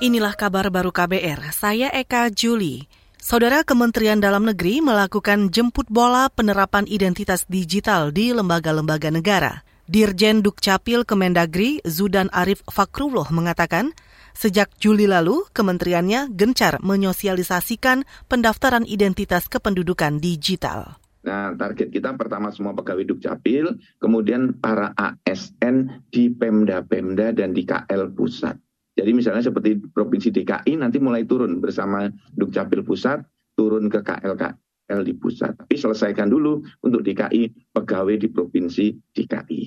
Inilah kabar baru KBR, saya Eka Juli. Saudara Kementerian Dalam Negeri melakukan jemput bola penerapan identitas digital di lembaga-lembaga negara. Dirjen Dukcapil Kemendagri Zudan Arif Fakrullah mengatakan, sejak Juli lalu kementeriannya gencar menyosialisasikan pendaftaran identitas kependudukan digital. Nah, target kita pertama semua pegawai Dukcapil, kemudian para ASN di Pemda-Pemda dan di KL Pusat. Jadi misalnya seperti Provinsi DKI nanti mulai turun bersama Dukcapil Pusat, turun ke KL di pusat. Tapi selesaikan dulu untuk DKI pegawai di Provinsi DKI.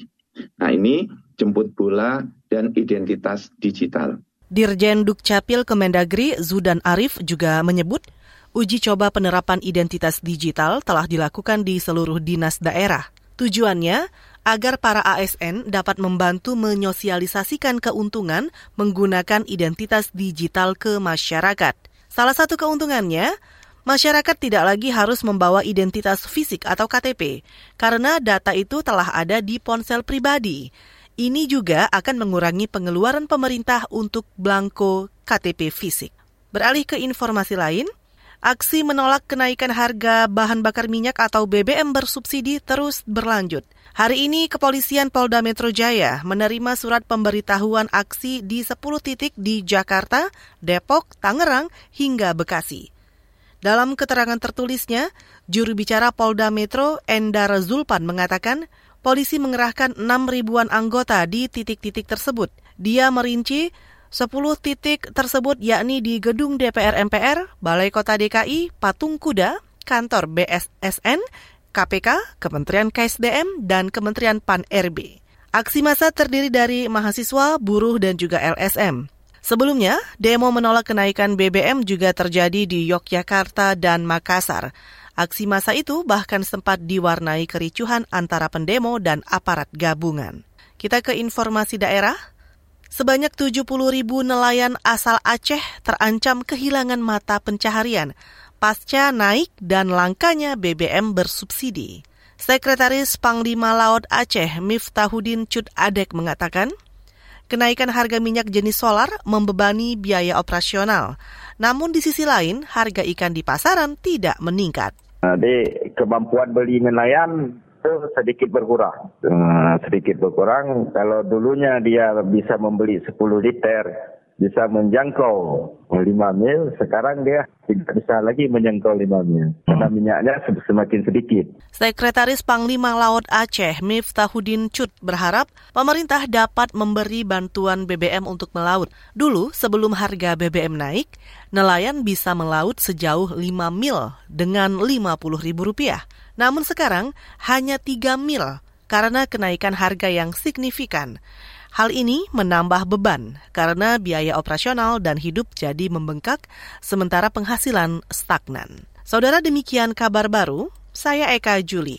Nah ini jemput bola dan identitas digital. Dirjen Dukcapil Kemendagri Zudan Arif juga menyebut uji coba penerapan identitas digital telah dilakukan di seluruh dinas daerah. Tujuannya agar para ASN dapat membantu menyosialisasikan keuntungan menggunakan identitas digital ke masyarakat. Salah satu keuntungannya, masyarakat tidak lagi harus membawa identitas fisik atau KTP, karena data itu telah ada di ponsel pribadi. Ini juga akan mengurangi pengeluaran pemerintah untuk blanko KTP fisik. Beralih ke informasi lain, Aksi menolak kenaikan harga bahan bakar minyak atau BBM bersubsidi terus berlanjut. Hari ini Kepolisian Polda Metro Jaya menerima surat pemberitahuan aksi di 10 titik di Jakarta, Depok, Tangerang, hingga Bekasi. Dalam keterangan tertulisnya, juru bicara Polda Metro Endar Zulpan mengatakan polisi mengerahkan 6 ribuan anggota di titik-titik tersebut. Dia merinci 10 titik tersebut yakni di Gedung DPR MPR, Balai Kota DKI, Patung Kuda, Kantor BSSN, KPK, Kementerian KSDM, dan Kementerian PAN-RB. Aksi massa terdiri dari mahasiswa, buruh, dan juga LSM. Sebelumnya, demo menolak kenaikan BBM juga terjadi di Yogyakarta dan Makassar. Aksi massa itu bahkan sempat diwarnai kericuhan antara pendemo dan aparat gabungan. Kita ke informasi daerah. Sebanyak 70 ribu nelayan asal Aceh terancam kehilangan mata pencaharian pasca naik dan langkanya BBM bersubsidi. Sekretaris Panglima Laut Aceh Miftahudin Cud Adek mengatakan, kenaikan harga minyak jenis solar membebani biaya operasional. Namun di sisi lain, harga ikan di pasaran tidak meningkat. Jadi kemampuan beli nelayan itu sedikit berkurang. Hmm, sedikit berkurang. Kalau dulunya dia bisa membeli 10 liter, bisa menjangkau 5 mil, sekarang dia tidak bisa lagi menjangkau 5 mil. Karena hmm. minyaknya semakin sedikit. Sekretaris Panglima Laut Aceh, Miftahudin Cut, berharap pemerintah dapat memberi bantuan BBM untuk melaut. Dulu, sebelum harga BBM naik, nelayan bisa melaut sejauh 5 mil dengan Rp50.000. Namun sekarang hanya 3 mil karena kenaikan harga yang signifikan. Hal ini menambah beban karena biaya operasional dan hidup jadi membengkak sementara penghasilan stagnan. Saudara demikian kabar baru, saya Eka Juli.